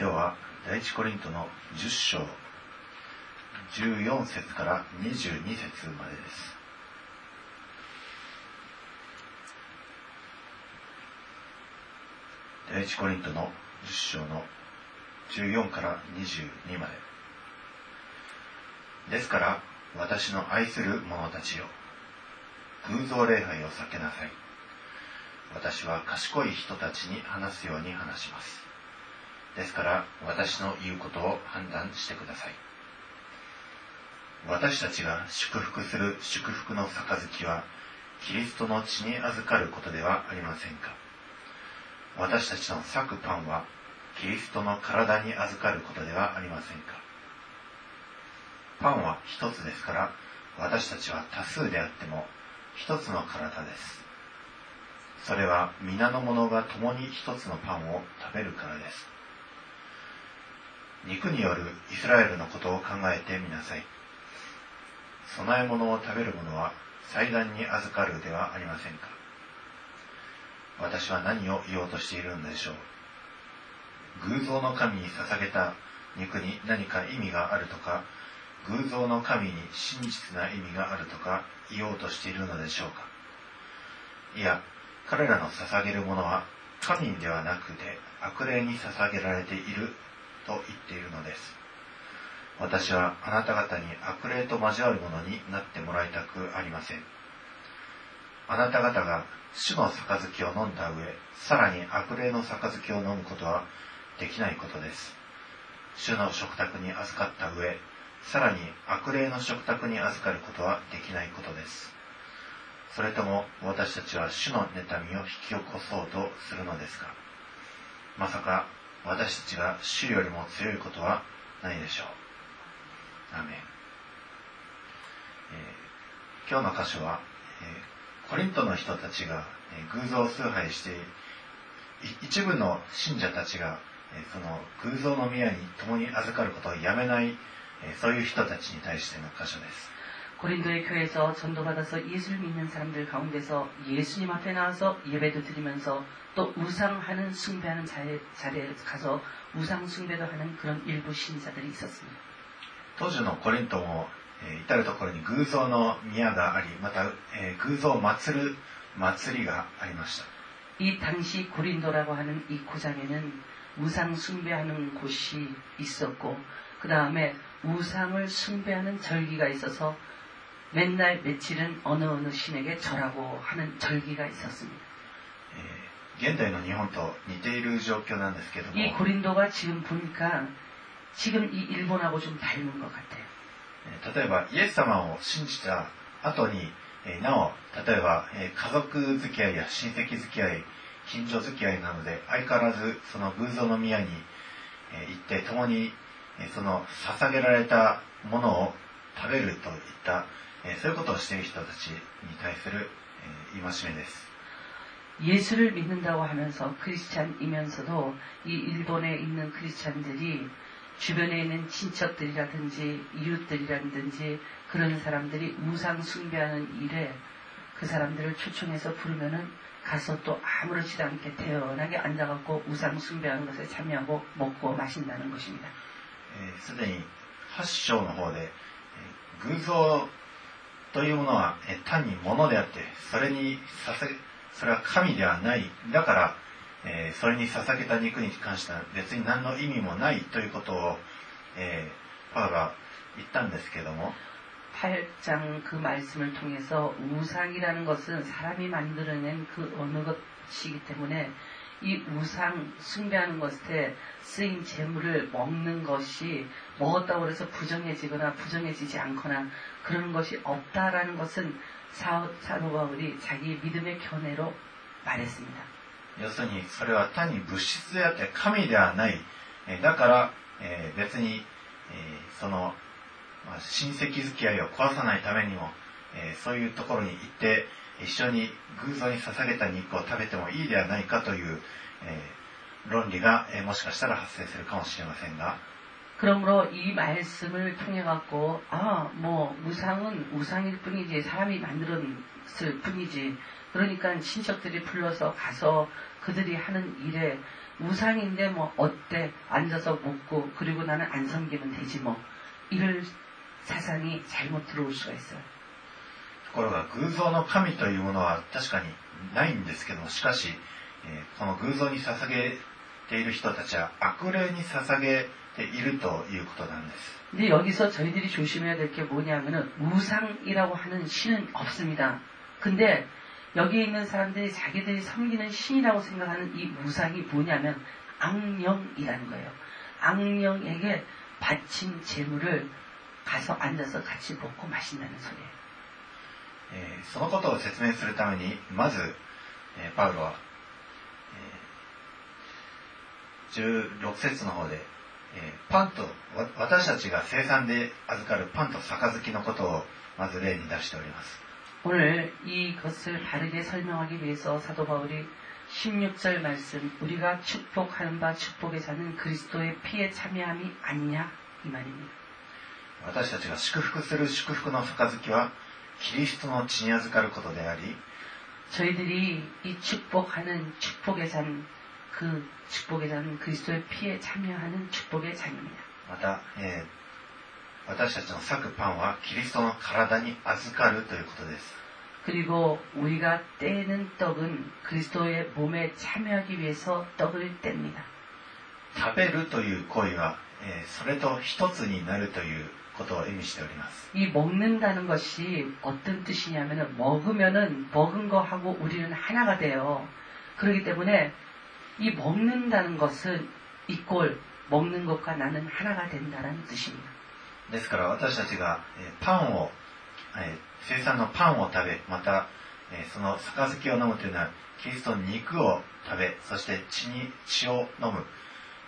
今日は第一コリントの10章14節から22節までです。第一コリントの10章の14から22まで。ですから私の愛する者たちよ偶像礼拝を避けなさい。私は賢い人たちに話すように話します。ですから私の言うことを判断してください。私たちが祝福する祝福の杯はキリストの血に預かることではありませんか。私たちの裂くパンはキリストの体に預かることではありませんか。パンは一つですから私たちは多数であっても一つの体です。それは皆の者が共に一つのパンを食べるからです。肉によるイスラエルのことを考えてみなさい。供え物を食べる者は祭壇に預かるではありませんか。私は何を言おうとしているのでしょう。偶像の神に捧げた肉に何か意味があるとか偶像の神に真実な意味があるとか言おうとしているのでしょうか。いや彼らの捧げるものは神ではなくて悪霊に捧げられていると言っているのです。私はあなた方に悪霊と交わるものになってもらいたくありません。あなた方が主の杯を飲んだ上さらに悪霊の杯を飲むことはできないことです。主の食卓に預かった上さらに悪霊の食卓に預かることはできないことです。それとも私たちは主の妬みを引き起こそうとするのですか。まさか私たちが主よりも強いことはないでしょうアメン、えー、今日の箇所は、えー、コリントの人たちが、えー、偶像崇拝して一部の信者たちが、えその偶像の宮に共に預かることをやめない、えそういう人たちに対しての箇所です。 고린도의 교회에서 전도받아서 예수를 믿는 사람들 가운데서 예수님 앞에 나와서 예배도 드리면서 또 우상하는 숭배하는 자리, 자리에 가서 우상 숭배도 하는 그런 일부 신사들이 있었습니다. 当時のコリントも至るところに偶像の宮がありまた偶像を祀る祭りがありました이 당시 고린도라고 하는 이 고장에는 우상 숭배하는 곳이 있었고 그 다음에 우상을 숭배하는 절기가 있어서 맨날 며칠은 어느 어느 신에게 절하고 하는 절기가 있었습니다. 現代の日本と似ている状況なんですけども지금 보니까 지금 이 일본하고 좀 닮은 것 같아 요. 例えばイエス様を信じた後になお例えば家族付き合いや親戚付き合い近所付き合いなので相変わらずその偶像の宮に行って共にその捧げられたものを食べるといったそういうことをしている人たちに対する戒めです。 예수를 믿는다고 하면서 크리스찬이면서도 이 일본에 있는 크리스찬들이 주변에 있는 친척들이라든지 이웃들이라든지 그런 사람들이 우상 숭배하는 일에 그 사람들을 초청해서 부르면은 가서 또 아무렇지도 않게 태연하게 앉아갖고 우상 숭배하는 것에 참여하고 먹고 마신다는 것입니다. すでに8章の方で、偶像というものは単に物であって、それに捧げ それは神ではないだから、えーそれに捧げた肉に関しては別に何の意味もないということを、えーパウロは言ったんですけども 8장 그 말씀을 통해서 우상이라는 것은 사람이 만들어낸 그 어느 것이기 때문에 이 우상 숭배하는 것에 쓰인 재물을 먹는 것이 먹었다고 해서 부정해지거나 부정해지지 않거나 그런 것이 없다라는 것은 사- 사도 바울이 자기 믿음의 견해로 말했습니다. 要するにそれは単に物質であって神ではない、えーだから、えー別に、えーその、まあ親戚付き合いを壊さないためにも、えーそういうところに行って一緒に偶像に捧げた肉を食べてもいいではないかという、えー論理が、えーもしかしたら発生するかもしれませんが 그러므로 이 말씀을 통해 갖고 아 뭐 우상은 우상일 뿐이지 사람이 만들었을 뿐이지 그러니까 친척들이 불러서 가서 그들이 하는 일에 우상인데 뭐 어때 앉아서 먹고 그리고 나는 안 섬기면 되지 뭐 이럴 사상이 잘못 들어올 수가 있어요. ところが偶像の神というものは確かにないんですけどもしかし、えーこの偶像に捧げている人たちは悪霊に捧げて 근데 여기서 저희들이 조심해야 될 게 뭐냐면은 우상이라고 하는 신은 없습니다. 근데 여기에 있는 사람들이 자기들이 섬기는 신이라고 생각하는 이 우상이 뭐냐면 악령이라는 거예요. 악령에게 바친 재물을 가서 앉아서 같이 먹고 마신다는 소리예요. そのことを説明するためにまずパウロは16節の方で えーパンとわ私たちが生産で預かるパンと杯のことをまず例に出しております 오늘 이것을 바르게 설명하기 위해서 사도 바울이 16절 말씀 우리가 축복하는 바 축복에 사는 그리스도의 피에 참여함이 아니냐 이 말입니다. 私たちが祝福する祝福の杯はキリストの血に預かることであり 저희들이 이 축복하는 축복에 산 그 축복에 산 그리스도의 피에 참여하는 축복의 잔입니다. また、えー私たちの裂くパンはキリストの体に預かるということです 그리고 우리가 떼는 떡은 그리스도의 몸에 참여하기 위해서 떡을 뗍니다. 食べるという行為は、えーそれと一つになるということを意味しております 이 먹는다는 것이 어떤 뜻이냐면은 먹으면은 먹은 거하고 우리는 하나가 돼요. 그렇기 때문에 이 먹는다는 것은 이꼴 먹는 것과 나는 하나가 된다는뜻입니 다. ですから私たちがパンを生産のパンを食べまたその杯を飲むというのはキリストの肉を食べそして血に血を飲む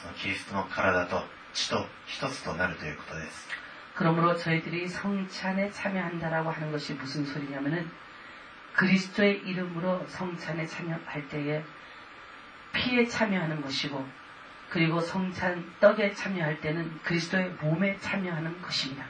そのキリストの体と血と一つとなるということです。그러므로 저희들이 성찬에 참여한다라고 하는 것이 무슨 소리냐면은 그리스도의 이름으로 성찬에 참여할 때에 피에 참여하는 것이고 그리고 성찬 떡에 참여할 때는 그리스도의 몸에 참여하는 것입니다.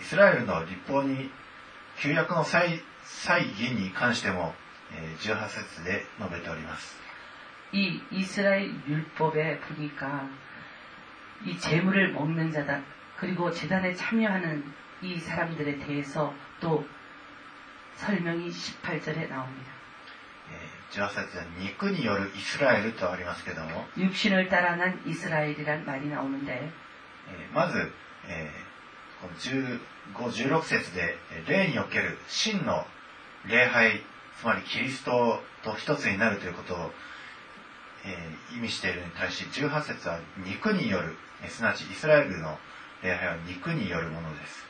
이스라엘の立法に旧約の祭祭儀に関しても、えー、18節で述べております。이 이스라엘 율법에 보니까 이 재물을 먹는 자다 그리고 재단에 참여하는 이 사람들에 대해서 또 설명이 18절에 나옵니다. 肉によるイスラエルとありますけども。육신을 따라 난 이스라엘이란 말이 나오는 데. まず、え、この15、16節で霊における真の礼拝つまりキリストと一つになるということを、えー、意味しているに対し18節は肉によるすなわちイスラエルの礼拝は肉によるものです。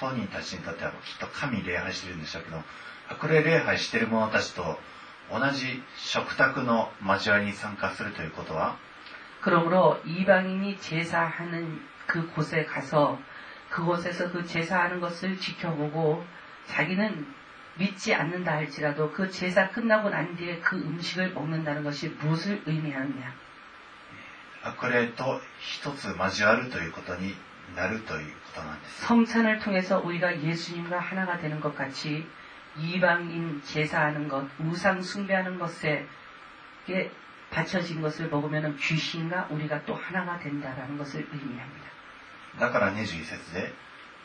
当人たちにとってはきっと神礼拝してるんでしょうけど、悪霊礼拝している者たちと同じ食卓の交わりに参加するということは、 그러므로 이방인이 제사하는 그 곳에 가서 그곳에서 그 제사하는 것을 지켜보고 자기는 믿지 않는다 할지라도 그 제사 끝나고 난 뒤에 그 음식을 먹는다는 것이 무엇을 의미하느냐. 悪霊と一つ交わるということに なるということなんです。 성찬을 통해서 우리가 예수님과 하나가 되는 것 같이 이방인 제사하는 것, 우상 숭배하는 것에 바쳐진 것을 먹으면 귀신과 우리가 또 하나가 된다라는 것을 의미합니다. だから21節で、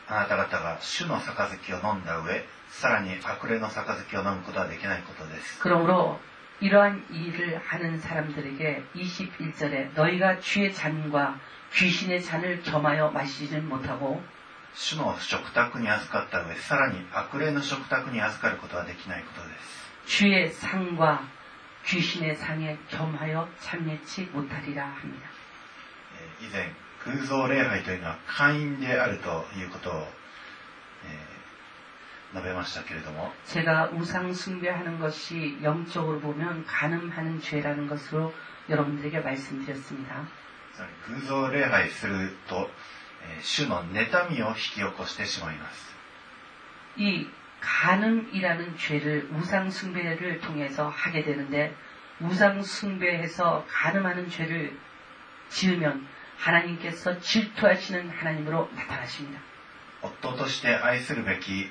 あなた方が主の杯を飲んだ上、さらに悪霊の杯を飲むことはできないことです。 그러므로 이러한 일을 하는 사람들에게 21절에 너희가 주의 잔과 귀신의 잔을 겸하여 마시지는 못하고 主の食卓に預かった上さらに悪霊の食卓に預かることはできないことです 주의 상과 귀신의 상에 겸하여 참여치 못하리라 합니다. えー以前偶像礼拝というのは会員であるということを、えー 제가 우상 숭배하는 것이 영적으로 보면 가늠하는 죄라는 것으로 여러분들에게 말씀드렸습니다. つまり偶像礼拝すると、えー主の妬みを引き起こしてしまいます 이 가늠이라는 죄를 우상 숭배를 통해서 하게 되는데 우상 숭배해서 가늠하는 죄를 지으면 하나님께서 질투하시는 하나님으로 나타나십니다. 夫として愛するべき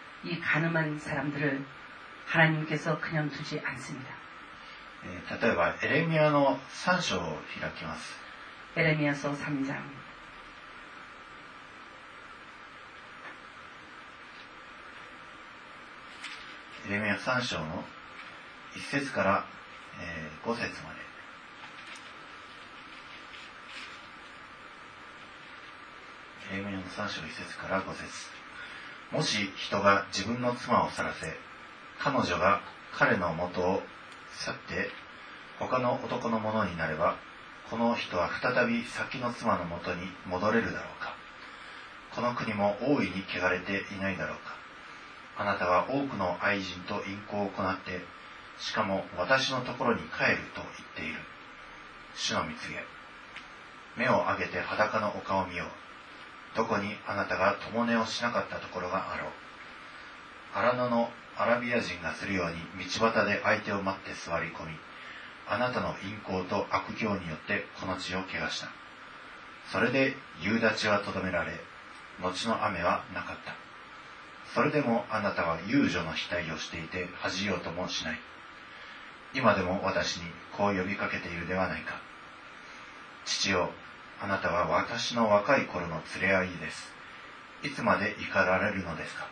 이 가늠한 사람들을 하나님께서 그냥 두지 않습니다. えー例えばエレミアの3章を開きます 에레미야서 3장 エレミア3章の1節から、えー5節までエレミアの3章1節から5節 もし人が自分の妻を去らせ彼女が彼の元を去って他の男のものになればこの人は再び先の妻の元に戻れるだろうか。この国も大いに汚れていないだろうか。あなたは多くの愛人と淫行を行ってしかも私のところに帰ると言っている。主の蜜げ。目を上げて裸の丘を見よう。どこにあなたが共寝をしなかったところがあろう。荒野のアラビア人がするように道端で相手を待って座り込みあなたの淫行と悪行によってこの地を汚した。それで夕立はとどめられ後の雨はなかった。それでもあなたは遊女の額をしていて恥じようともしない。今でも私にこう呼びかけているではないか。父よあなたは私の若い頃の連れ合いです。いつまで怒られるのですか？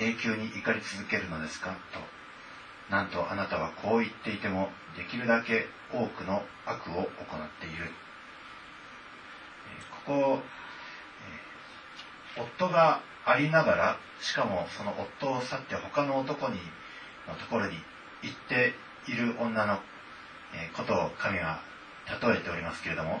永久に怒り続けるのですか？と。なんとあなたはこう言っていてもできるだけ多くの悪を行っている。ここ、夫がありながらしかもその夫を去って他の男にのところに行っている女のことを神は例えておりますけれども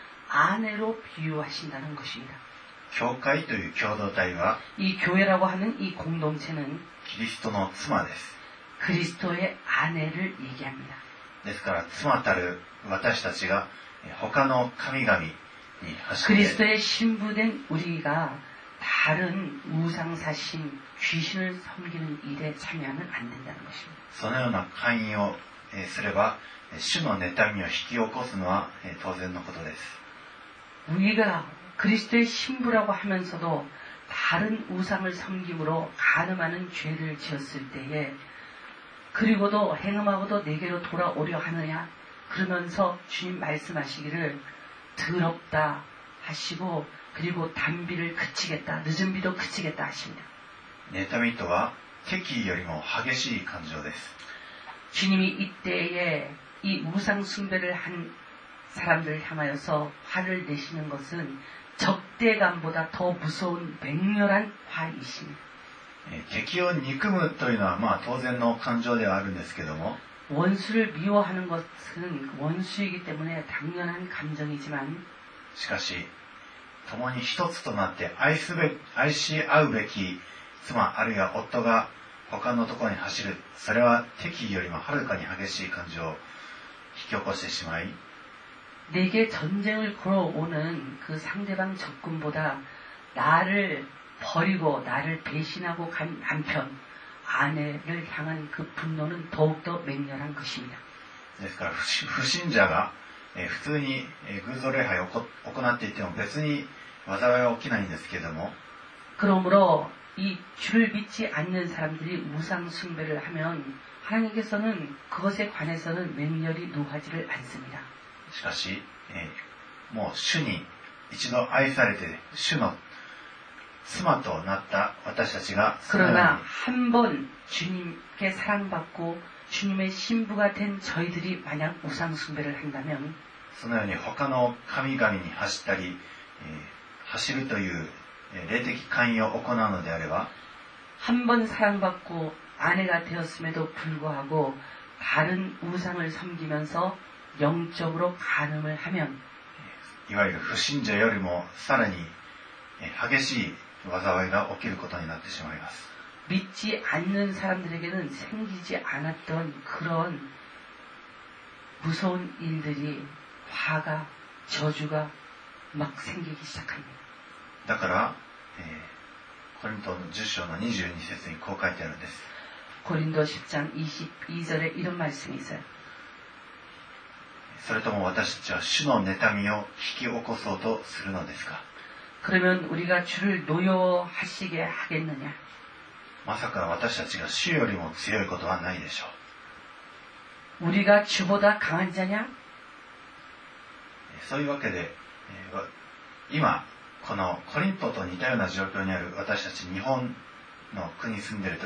안으로비유하신다는것입니다教会という共同体は、이교회라고하는이공동체는キリストの妻です。그리스도의아내를얘기합니다ですから妻たる私たちが他の神々に走って그리스도의신부된우리가다른우상사신귀신을섬기는일에참여하면안된다는것입니다そのような会員をすれば主の妬みを引き起こすのは当然のことです 우리가 그리스도의 신부라고 하면서도 다른 우상을 섬김으로 가늠하는 죄를 지었을 때에 그리고도 행음하고도 내게로 돌아오려 하느냐 그러면서 주님 말씀하시기를 더럽다 하시고 그리고 단비를 그치겠다 늦은 비도 그치겠다 하십니다. 妬みとは敵意よりも激しい感情です 주님이 이때에 이 우상 숭배를 한 사람들을 향하여서 화를 내시는 것은 적대감보다 더 무서운 맹렬한 화이십니다. えー敵を憎むというのはまあ当然の感情ではあるんですけども 원수를 미워하는 것은 원수이기 때문에 당연한 감정이지만 しかし、共に一つとなって愛すべ、愛し合うべき妻あるいは夫が他のところに走る、それは敵意よりもはるかに激しい感情を引き起こしてしまい、 내게 전쟁을 걸어오는 그 상대방 적군보다 나를 버리고 나를 배신하고 간 남편, 아내를 향한 그 분노는 더욱더 맹렬한 것입니다. ですから不信不信者が、えー普通に、えー偶像礼拝をこ行っていても別に災いは起きないんですけれども、 그러므로 이 주를 믿지 않는 사람들이 우상 숭배를 하면 하나님께서는 그것에 관해서는 맹렬히 노하지를 않습니다. しかし、えー、もう主に一度愛されて主の妻となった私たちがそのように한번주님께사랑받고주님의신부가된저희들이만약우상숭배를한다면そのように他の神々に走ったり、えー、走るという霊的関与を行うのであれば한번사랑받고아내가되었음에도불구하고다른우상을섬기면서 영적으로 간음을 하면 いわゆる不信者よりもさらにえー激しい災いが起きることになってしまいます。 믿지 않는 사람들에게는 생기지 않았던 그런 무서운 일들이 화가 저주가 막 생기기 시작합니다. だから、えーコリントの10章の22節にこう書いてあるんです。 고린도 10장 22절에 이런 말씀이 있어요. それとも私たちは主の妬みを引き起こそうとするのですか？まさか私たちが主よりも強いことはないでしょう。そういうわけで今このコリントと似たような状況にある私たち日本の国に住んでいると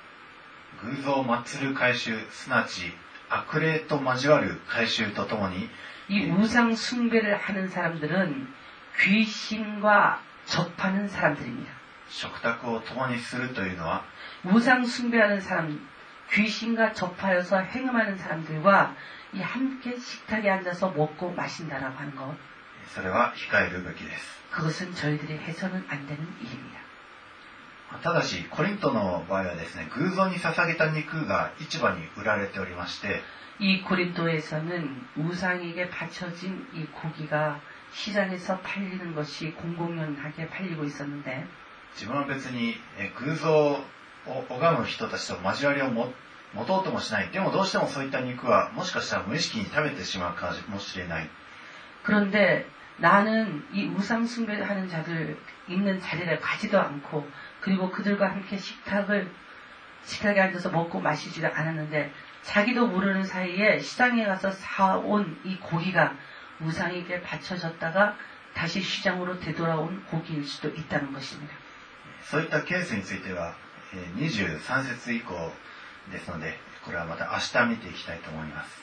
偶像を祀る回収すなわち悪霊と交わる回収とともに 이 우상 숭배를 하는 사람들은 귀신과 접하는 사람들입니다. 食卓を共にするというのは 우상 숭배하는 사람, 귀신과 접하여서 행음하는 사람들과 이 함께 식탁에 앉아서 먹고 마신다라고 하는 것, それは控えるべきです 그것은 저희들이 해서는 안 되는 일입니다. ただしコリントの場合はですね偶像に捧げた肉が市場に売られておりまして 이 고린도에서는 우상에게 바쳐진 이 고기가 시장에서 팔리는 것이 공공연하게 팔리고 있었는데 自分は別にえ偶像を拝む人たちと交わりをも持とうともしないでもどうしてもそういった肉はもしかしたら無意識に食べてしまうかもしれない 그런데 나는 이 우상 숭배하는 자들 있는 자리를 가지도 않고 그리고 그들과 함께 식탁을 식탁에 앉아서 먹고 마시지도 않았는데 자기도 모르는 사이에 시장에 가서 사온 이 고기가 우상에게 바쳐졌다가 다시 시장으로 되돌아온 고기일 수도 있다는 것입니다. そういったケースについてはえー23節以降ですのでこれはまた明日見ていきたいと思います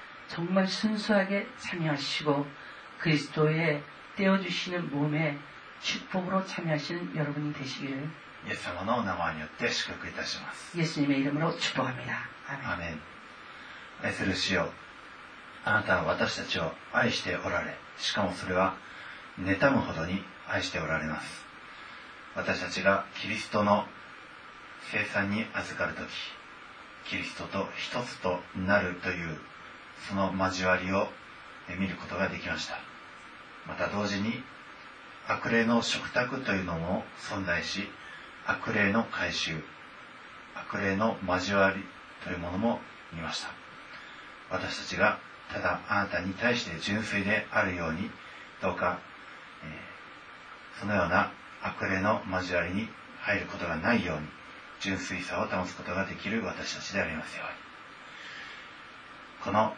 정말 순수하게 참여하시고 그리스도의 떼어주시는 몸에 축복으로 참여하시는 여러분이 되시기를 イエス様のお名前によって祝福いたします 예수님의 이름으로 축복합니다. 아멘. アーメン愛する主よあなたは私たちを愛しておられしかもそれは妬むほどに愛しておられます私たちがキリストの生産に預かる時キリストと一つとなるという その交わりを見ることができました。また同時に悪霊の食卓というのも存在し悪霊の回収悪霊の交わりというものも見ました。私たちがただあなたに対して純粋であるようにどうか、えー、そのような悪霊の交わりに入ることがないように純粋さを保つことができる私たちでありますように。この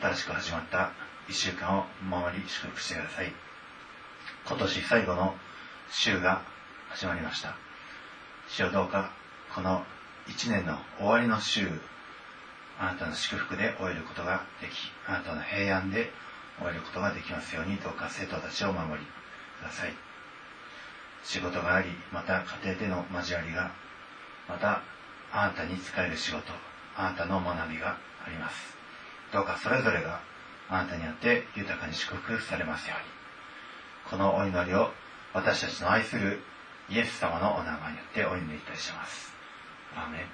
新しく始まった一週間を守り祝福してください。今年最後の週が始まりました。主をどうかこの一年の終わりの週あなたの祝福で終えることができあなたの平安で終えることができますようにどうか生徒たちを守りください。仕事がありまた家庭での交わりがまたあなたに仕える仕事あなたの学びがあります。どうかそれぞれがあなたによって豊かに祝福されますようにこのお祈りを私たちの愛するイエス様のお名前によってお祈りいたします。アーメン